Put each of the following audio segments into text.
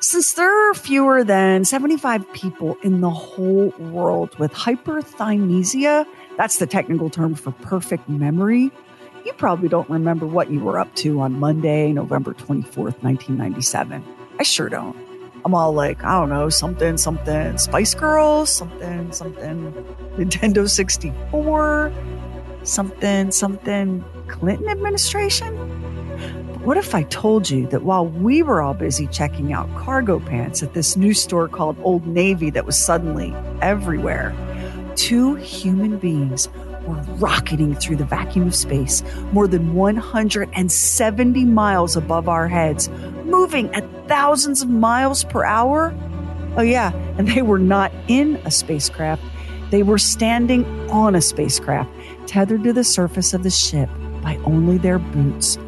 Since there are fewer than 75 people in the whole world with hyperthymesia, that's the technical term for perfect memory, you probably don't remember what you were up to on Monday, November 24th, 1997. I sure don't. I'm all like, I don't know, something, something, Spice Girls, something, something, Nintendo 64, something, something, Clinton administration. What if I told you that while we were all busy checking out cargo pants at this new store called Old Navy that was suddenly everywhere, two human beings were rocketing through the vacuum of space more than 170 miles above our heads, moving at thousands of miles per hour? Oh, yeah, and they were not in a spacecraft. They were standing on a spacecraft, tethered to the surface of the ship by only their boots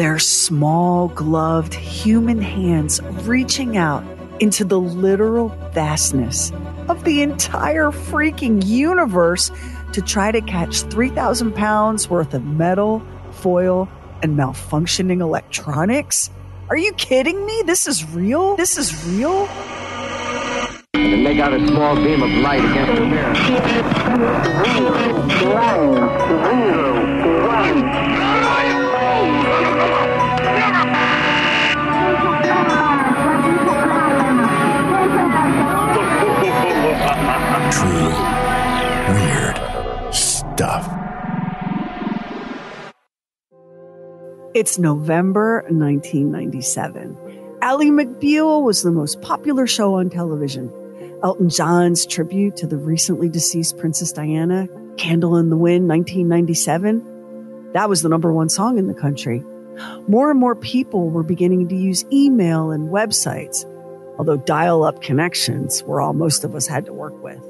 their small, gloved human hands reaching out into the literal vastness of the entire freaking universe to try to catch 3,000 pounds worth of metal, foil, and malfunctioning electronics? Are you kidding me? This is real? This is real? And then make out a small beam of light against the mirror. Truly weird stuff. It's November 1997. Ally McBeal was the most popular show on television. Elton John's tribute to the recently deceased Princess Diana, Candle in the Wind, 1997. That was the number one song in the country. More and more people were beginning to use email and websites, although dial up connections were all most of us had to work with.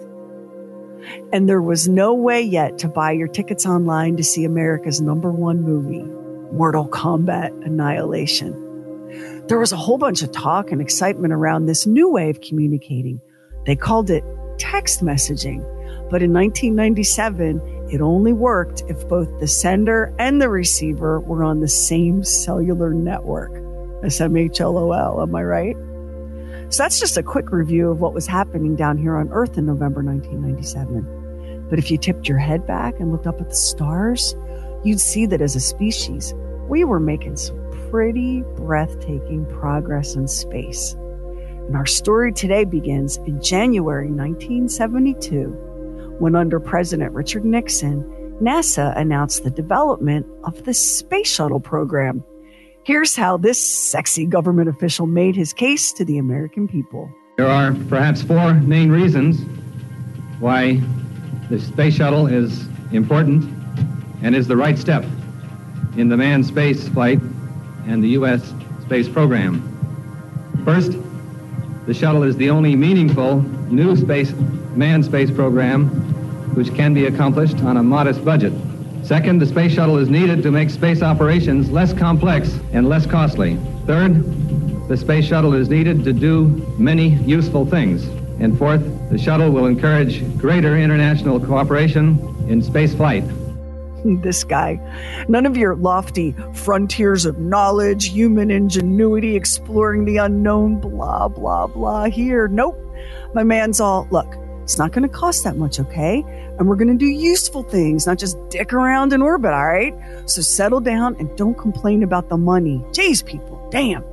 And there was no way yet to buy your tickets online to see America's number one movie, Mortal Kombat Annihilation. There was a whole bunch of talk and excitement around this new way of communicating. They called it text messaging. But in 1997, it only worked if both the sender and the receiver were on the same cellular network. SMHLOL, am I right? So that's just a quick review of what was happening down here on Earth in November 1997. But if you tipped your head back and looked up at the stars, you'd see that as a species, we were making some pretty breathtaking progress in space. And our story today begins in January 1972 when, under President Richard Nixon, NASA announced the development of the Space Shuttle program. Here's how this sexy government official made his case to the American people. There are perhaps four main reasons why the Space Shuttle is important and is the right step in the manned space flight and the U.S. space program. First, the shuttle is the only meaningful new space manned space program which can be accomplished on a modest budget. Second, the space shuttle is needed to make space operations less complex and less costly. Third, the space shuttle is needed to do many useful things. And fourth, the shuttle will encourage greater international cooperation in space flight. this guy. None of your lofty frontiers of knowledge, human ingenuity, exploring the unknown, blah, blah, blah here. Nope. My man's all, look, it's not going to cost that much, okay? And we're going to do useful things, not just dick around in orbit, all right? So settle down and don't complain about the money. Jeez, people, damn.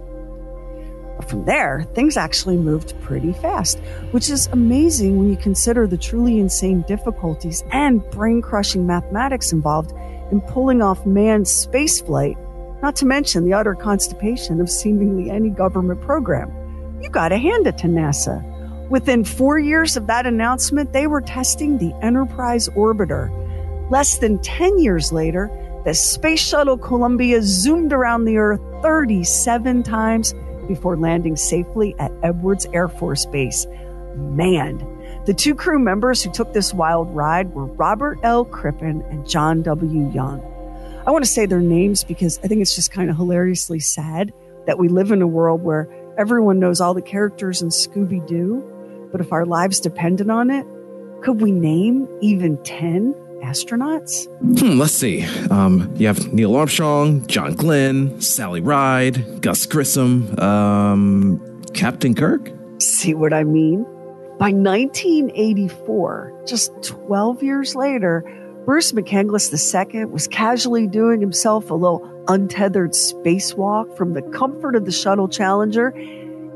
But from there, things actually moved pretty fast, which is amazing when you consider the truly insane difficulties and brain crushing mathematics involved in pulling off manned spaceflight, not to mention the utter constipation of seemingly any government program. You gotta hand it to NASA. Within four years of that announcement, they were testing the Enterprise orbiter. Less than 10 years later, the Space Shuttle Columbia zoomed around the Earth 37 times before landing safely at Edwards Air Force Base. Man, the two crew members who took this wild ride were Robert L. Crippen and John W. Young. I want to say their names because I think it's just kind of hilariously sad that we live in a world where everyone knows all the characters in Scooby Doo, but if our lives depended on it, could we name even 10 astronauts? Hmm, let's see. Um, you have Neil Armstrong, John Glenn, Sally Ride, Gus Grissom, um, Captain Kirk. See what I mean? By 1984, just 12 years later, Bruce McCandless II was casually doing himself a little untethered spacewalk from the comfort of the shuttle Challenger.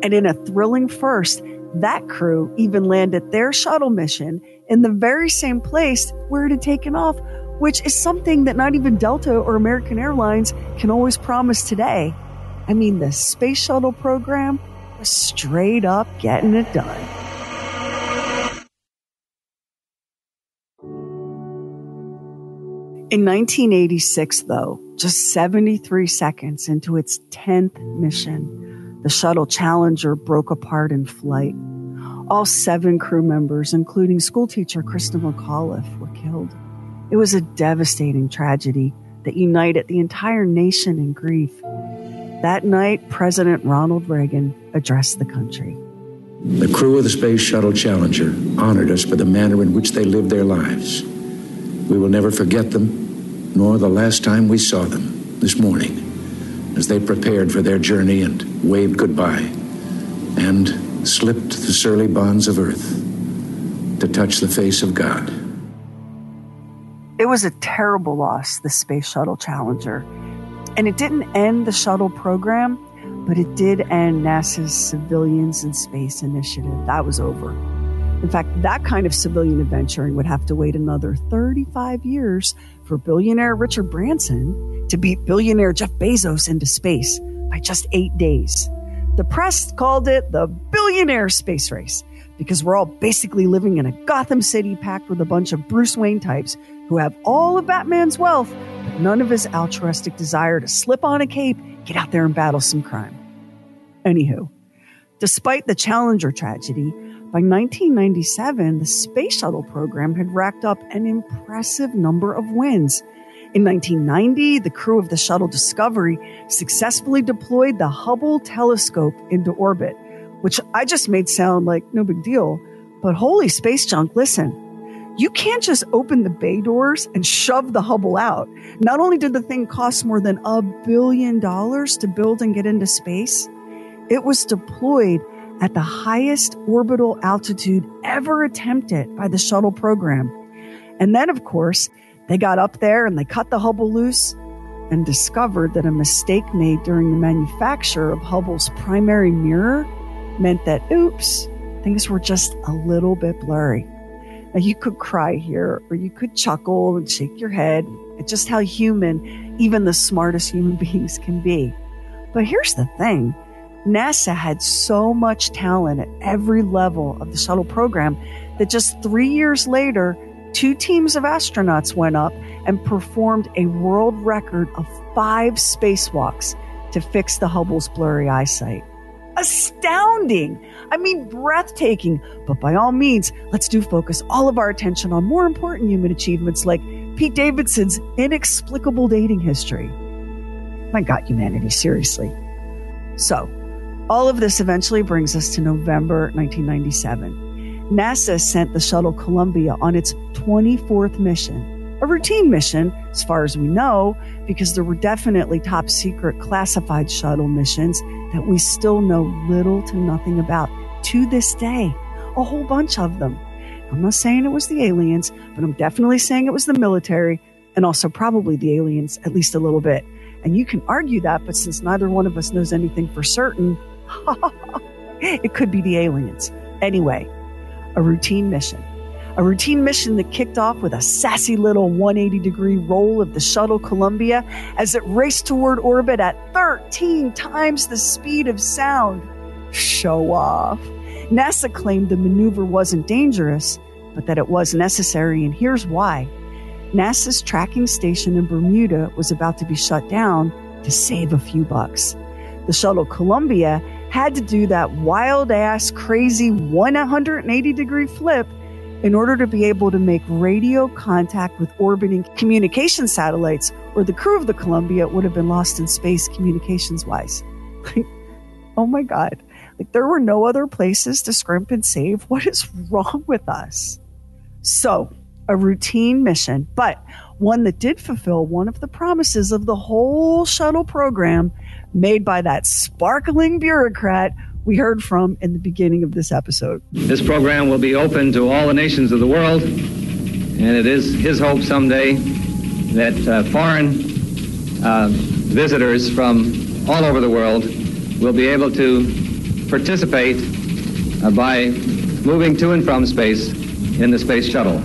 And in a thrilling first, that crew even landed their shuttle mission in the very same place where it had taken off, which is something that not even Delta or American Airlines can always promise today. I mean, the space shuttle program was straight up getting it done. In 1986, though, just 73 seconds into its 10th mission, the shuttle Challenger broke apart in flight. All seven crew members, including schoolteacher Christa McAuliffe, were killed. It was a devastating tragedy that united the entire nation in grief. That night, President Ronald Reagan addressed the country. The crew of the Space Shuttle Challenger honored us for the manner in which they lived their lives. We will never forget them, nor the last time we saw them this morning as they prepared for their journey and waved goodbye and slipped the surly bonds of earth to touch the face of God. It was a terrible loss, the Space Shuttle Challenger. And it didn't end the shuttle program, but it did end NASA's Civilians in Space initiative. That was over. In fact, that kind of civilian adventuring would have to wait another 35 years for billionaire Richard Branson to beat billionaire Jeff Bezos into space by just eight days. The press called it the billionaire space race because we're all basically living in a Gotham City packed with a bunch of Bruce Wayne types who have all of Batman's wealth, but none of his altruistic desire to slip on a cape, get out there and battle some crime. Anywho, despite the Challenger tragedy, by 1997, the space shuttle program had racked up an impressive number of wins. In 1990, the crew of the shuttle Discovery successfully deployed the Hubble telescope into orbit, which I just made sound like no big deal. But holy space junk, listen. You can't just open the bay doors and shove the Hubble out. Not only did the thing cost more than a billion dollars to build and get into space, it was deployed at the highest orbital altitude ever attempted by the shuttle program. And then, of course, they got up there and they cut the Hubble loose and discovered that a mistake made during the manufacture of Hubble's primary mirror meant that, oops, things were just a little bit blurry. Now, you could cry here, or you could chuckle and shake your head at just how human even the smartest human beings can be. But here's the thing NASA had so much talent at every level of the shuttle program that just three years later, two teams of astronauts went up and performed a world record of five spacewalks to fix the Hubble's blurry eyesight. Astounding! I mean, breathtaking. But by all means, let's do focus all of our attention on more important human achievements like Pete Davidson's inexplicable dating history. My God, humanity, seriously. So, all of this eventually brings us to November 1997. NASA sent the shuttle Columbia on its 24th mission, a routine mission, as far as we know, because there were definitely top secret classified shuttle missions that we still know little to nothing about to this day. A whole bunch of them. I'm not saying it was the aliens, but I'm definitely saying it was the military and also probably the aliens, at least a little bit. And you can argue that, but since neither one of us knows anything for certain, it could be the aliens. Anyway, a routine mission. A routine mission that kicked off with a sassy little 180 degree roll of the shuttle Columbia as it raced toward orbit at 13 times the speed of sound. Show off. NASA claimed the maneuver wasn't dangerous, but that it was necessary, and here's why. NASA's tracking station in Bermuda was about to be shut down to save a few bucks. The shuttle Columbia had to do that wild ass, crazy 180 degree flip in order to be able to make radio contact with orbiting communication satellites, or the crew of the Columbia would have been lost in space communications wise. oh my God. Like there were no other places to scrimp and save. What is wrong with us? So, a routine mission, but one that did fulfill one of the promises of the whole shuttle program made by that sparkling bureaucrat we heard from in the beginning of this episode. This program will be open to all the nations of the world, and it is his hope someday that uh, foreign uh, visitors from all over the world will be able to participate uh, by moving to and from space in the space shuttle.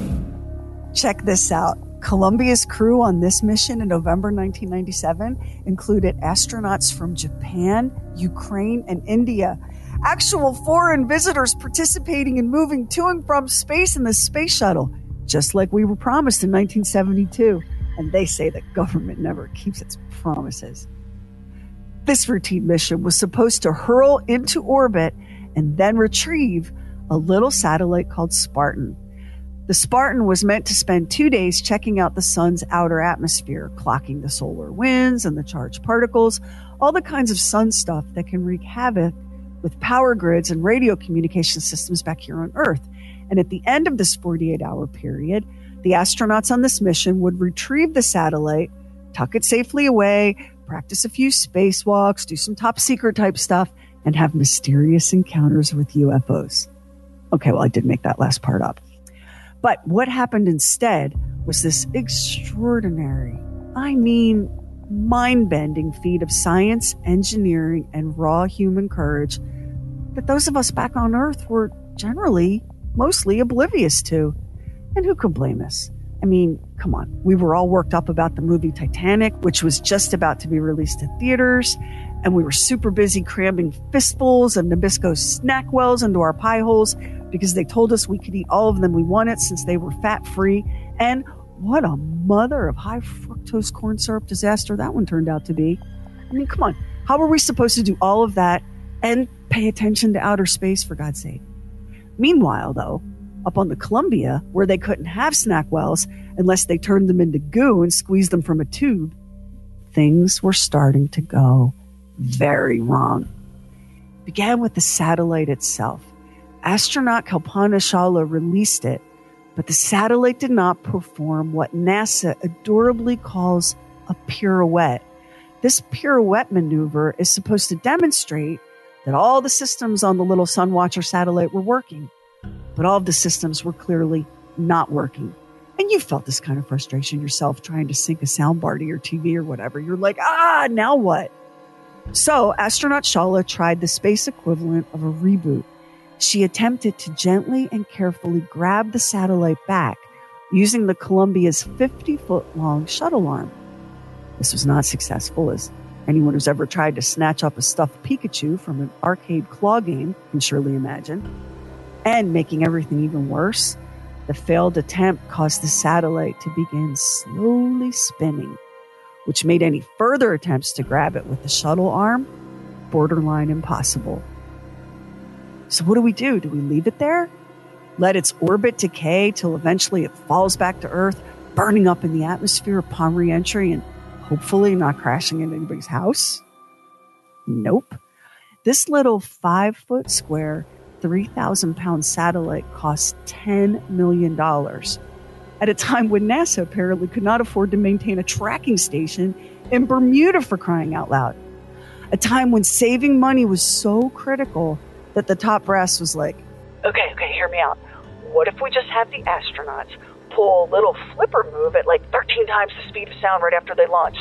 Check this out. Columbia's crew on this mission in November 1997 included astronauts from Japan, Ukraine, and India. Actual foreign visitors participating in moving to and from space in the space shuttle, just like we were promised in 1972. And they say the government never keeps its promises. This routine mission was supposed to hurl into orbit and then retrieve a little satellite called Spartan. The Spartan was meant to spend two days checking out the sun's outer atmosphere, clocking the solar winds and the charged particles, all the kinds of sun stuff that can wreak havoc with power grids and radio communication systems back here on Earth. And at the end of this 48 hour period, the astronauts on this mission would retrieve the satellite, tuck it safely away, practice a few spacewalks, do some top secret type stuff, and have mysterious encounters with UFOs. Okay, well, I did make that last part up. But what happened instead was this extraordinary, I mean, mind bending feat of science, engineering, and raw human courage that those of us back on Earth were generally mostly oblivious to. And who could blame us? I mean, come on. We were all worked up about the movie Titanic, which was just about to be released in theaters. And we were super busy cramming fistfuls of Nabisco SnackWells into our pie holes because they told us we could eat all of them we wanted since they were fat free. And what a mother of high fructose corn syrup disaster that one turned out to be. I mean, come on. How were we supposed to do all of that and pay attention to outer space, for God's sake? Meanwhile, though, up on the Columbia, where they couldn't have SnackWells unless they turned them into goo and squeezed them from a tube, things were starting to go very wrong. Began with the satellite itself astronaut Kalpana Chawla released it, but the satellite did not perform what NASA adorably calls a pirouette. This pirouette maneuver is supposed to demonstrate that all the systems on the little Sunwatcher satellite were working, but all of the systems were clearly not working. And you felt this kind of frustration yourself trying to sync a soundbar to your TV or whatever. You're like, ah, now what? So, astronaut Chawla tried the space equivalent of a reboot she attempted to gently and carefully grab the satellite back using the Columbia's 50 foot long shuttle arm. This was not successful, as anyone who's ever tried to snatch up a stuffed Pikachu from an arcade claw game can surely imagine. And making everything even worse, the failed attempt caused the satellite to begin slowly spinning, which made any further attempts to grab it with the shuttle arm borderline impossible. So, what do we do? Do we leave it there? Let its orbit decay till eventually it falls back to Earth, burning up in the atmosphere upon reentry and hopefully not crashing into anybody's house? Nope. This little five foot square, 3,000 pound satellite costs $10 million at a time when NASA apparently could not afford to maintain a tracking station in Bermuda for crying out loud. A time when saving money was so critical that the top brass was like, okay, okay, hear me out. What if we just have the astronauts pull a little flipper move at like 13 times the speed of sound right after they launch?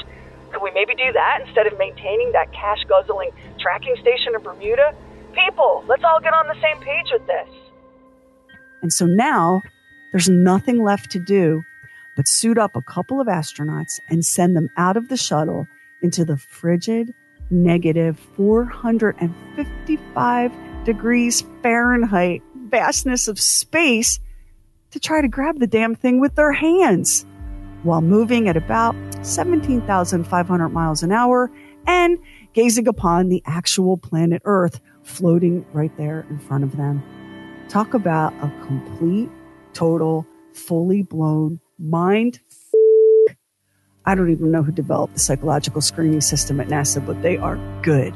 Could we maybe do that instead of maintaining that cash guzzling tracking station in Bermuda? People, let's all get on the same page with this. And so now there's nothing left to do but suit up a couple of astronauts and send them out of the shuttle into the frigid, negative 455 degrees Fahrenheit vastness of space to try to grab the damn thing with their hands while moving at about 17,500 miles an hour and gazing upon the actual planet Earth floating right there in front of them. Talk about a complete, total, fully blown mind. I don't even know who developed the psychological screening system at NASA, but they are good.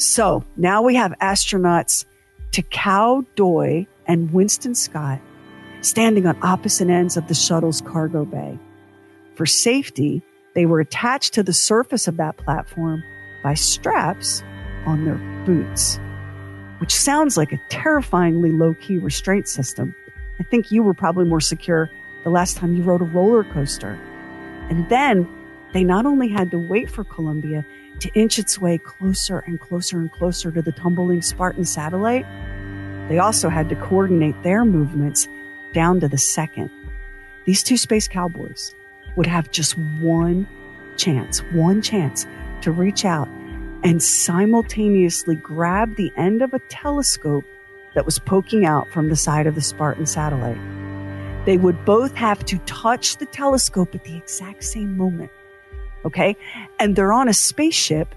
So now we have astronauts Takao Doi and Winston Scott standing on opposite ends of the shuttle's cargo bay. For safety, they were attached to the surface of that platform by straps on their boots, which sounds like a terrifyingly low key restraint system. I think you were probably more secure the last time you rode a roller coaster. And then they not only had to wait for Columbia to inch its way closer and closer and closer to the tumbling Spartan satellite, they also had to coordinate their movements down to the second. These two space cowboys would have just one chance, one chance to reach out and simultaneously grab the end of a telescope that was poking out from the side of the Spartan satellite. They would both have to touch the telescope at the exact same moment. Okay. And they're on a spaceship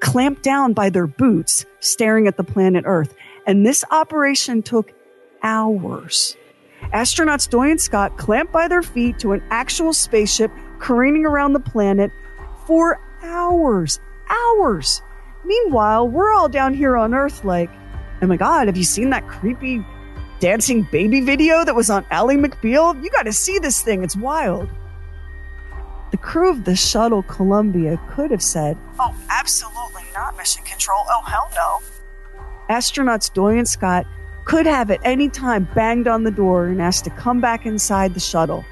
clamped down by their boots staring at the planet Earth. And this operation took hours. Astronauts Doi and Scott clamped by their feet to an actual spaceship careening around the planet for hours. Hours. Meanwhile, we're all down here on Earth like, oh my God, have you seen that creepy dancing baby video that was on Ally McBeal? You got to see this thing. It's wild. The crew of the shuttle Columbia could have said, Oh, absolutely not, Mission Control. Oh, hell no. Astronauts Doi and Scott could have at any time banged on the door and asked to come back inside the shuttle,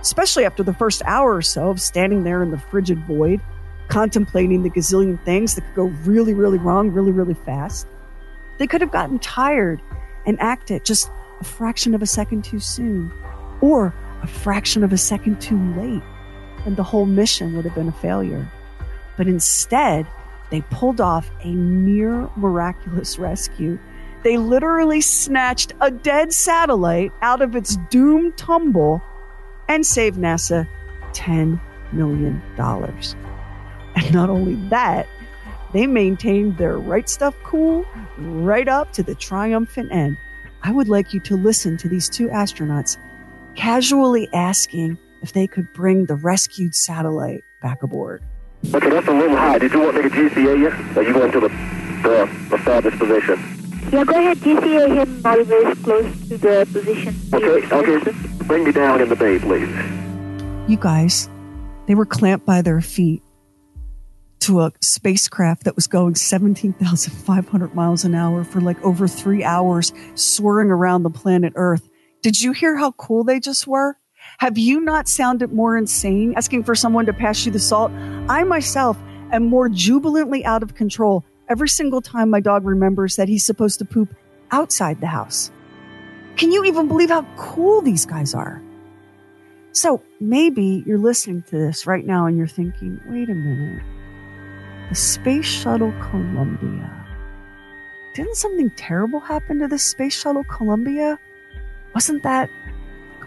especially after the first hour or so of standing there in the frigid void, contemplating the gazillion things that could go really, really wrong really, really fast. They could have gotten tired and acted just a fraction of a second too soon or a fraction of a second too late, and the whole mission would have been a failure. But instead, they pulled off a near miraculous rescue they literally snatched a dead satellite out of its doomed tumble and saved NASA $10 million. And not only that, they maintained their right stuff cool right up to the triumphant end. I would like you to listen to these two astronauts casually asking if they could bring the rescued satellite back aboard. Okay, that's a little high. Did you want me to GCA you? Or you going to the, the established position? Yeah, go ahead, GCA him while very close to the position. Okay, okay. Bring me down in the bay, please. You guys, they were clamped by their feet to a spacecraft that was going 17,500 miles an hour for like over three hours, soaring around the planet Earth. Did you hear how cool they just were? Have you not sounded more insane asking for someone to pass you the salt? I myself am more jubilantly out of control every single time my dog remembers that he's supposed to poop outside the house. Can you even believe how cool these guys are? So maybe you're listening to this right now and you're thinking, wait a minute. The Space Shuttle Columbia. Didn't something terrible happen to the Space Shuttle Columbia? Wasn't that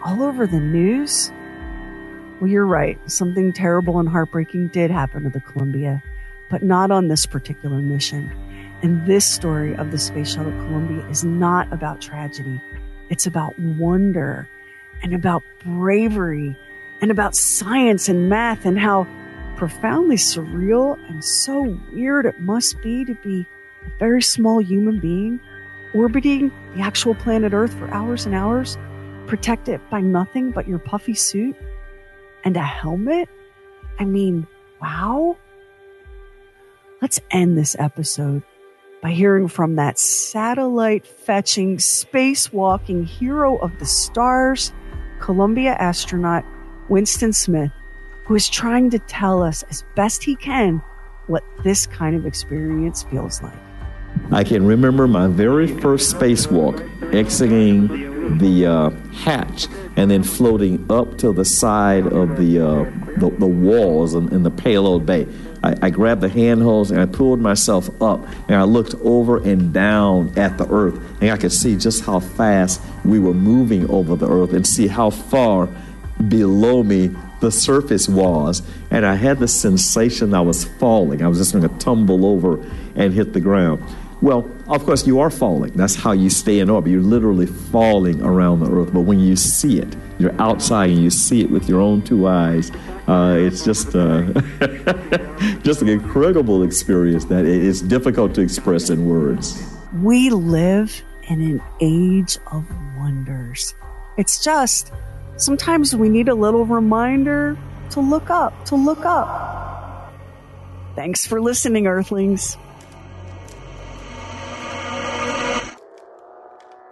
all over the news? Well, you're right. Something terrible and heartbreaking did happen to the Columbia but not on this particular mission. And this story of the Space Shuttle Columbia is not about tragedy. It's about wonder and about bravery and about science and math and how profoundly surreal and so weird it must be to be a very small human being orbiting the actual planet Earth for hours and hours, protected by nothing but your puffy suit and a helmet. I mean, wow. Let's end this episode by hearing from that satellite fetching, spacewalking hero of the stars, Columbia astronaut Winston Smith, who is trying to tell us as best he can what this kind of experience feels like. I can remember my very first spacewalk exiting the uh, hatch and then floating up to the side of the, uh, the, the, walls in, in the payload bay. I, I, grabbed the handholds and I pulled myself up and I looked over and down at the Earth and I could see just how fast we were moving over the Earth and see how far below me the surface was. And I had the sensation I was falling. I was just going to tumble over and hit the ground. Well, of course, you are falling. That's how you stay in orbit. You're literally falling around the Earth. But when you see it, you're outside and you see it with your own two eyes. Uh, it's just uh, just an incredible experience that it's difficult to express in words. We live in an age of wonders. It's just sometimes we need a little reminder to look up, to look up. Thanks for listening, Earthlings.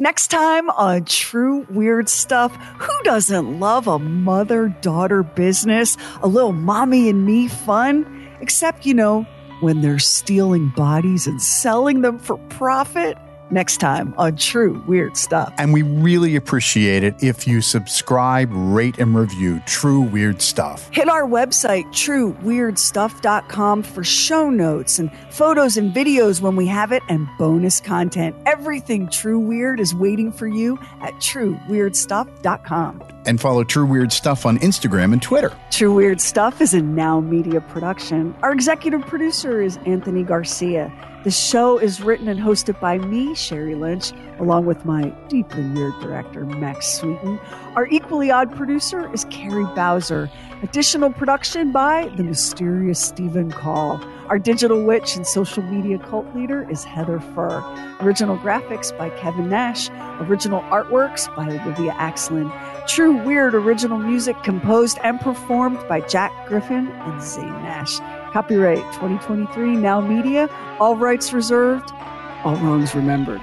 Next time on True Weird Stuff, who doesn't love a mother daughter business? A little mommy and me fun? Except, you know, when they're stealing bodies and selling them for profit next time on True Weird Stuff. And we really appreciate it if you subscribe, rate, and review True Weird Stuff. Hit our website, trueweirdstuff.com, for show notes and photos and videos when we have it and bonus content. Everything True Weird is waiting for you at trueweirdstuff.com. And follow True Weird Stuff on Instagram and Twitter. True Weird Stuff is a Now Media production. Our executive producer is Anthony Garcia. The show is written and hosted by me, Sheri Lynch, along with my deeply weird director, Max Sweeten. Our equally odd producer is Carrie Bowser. Additional production by the mysterious Stephen Call. Our digital witch and social media cult leader is Heather Furr. Original graphics by Kevin Nash. Original artworks by Olivia Axlin. True Weird original music composed and performed by Jack Griffin and Zane Nash. Copyright 2023 Now Media. All rights reserved. All wrongs remembered.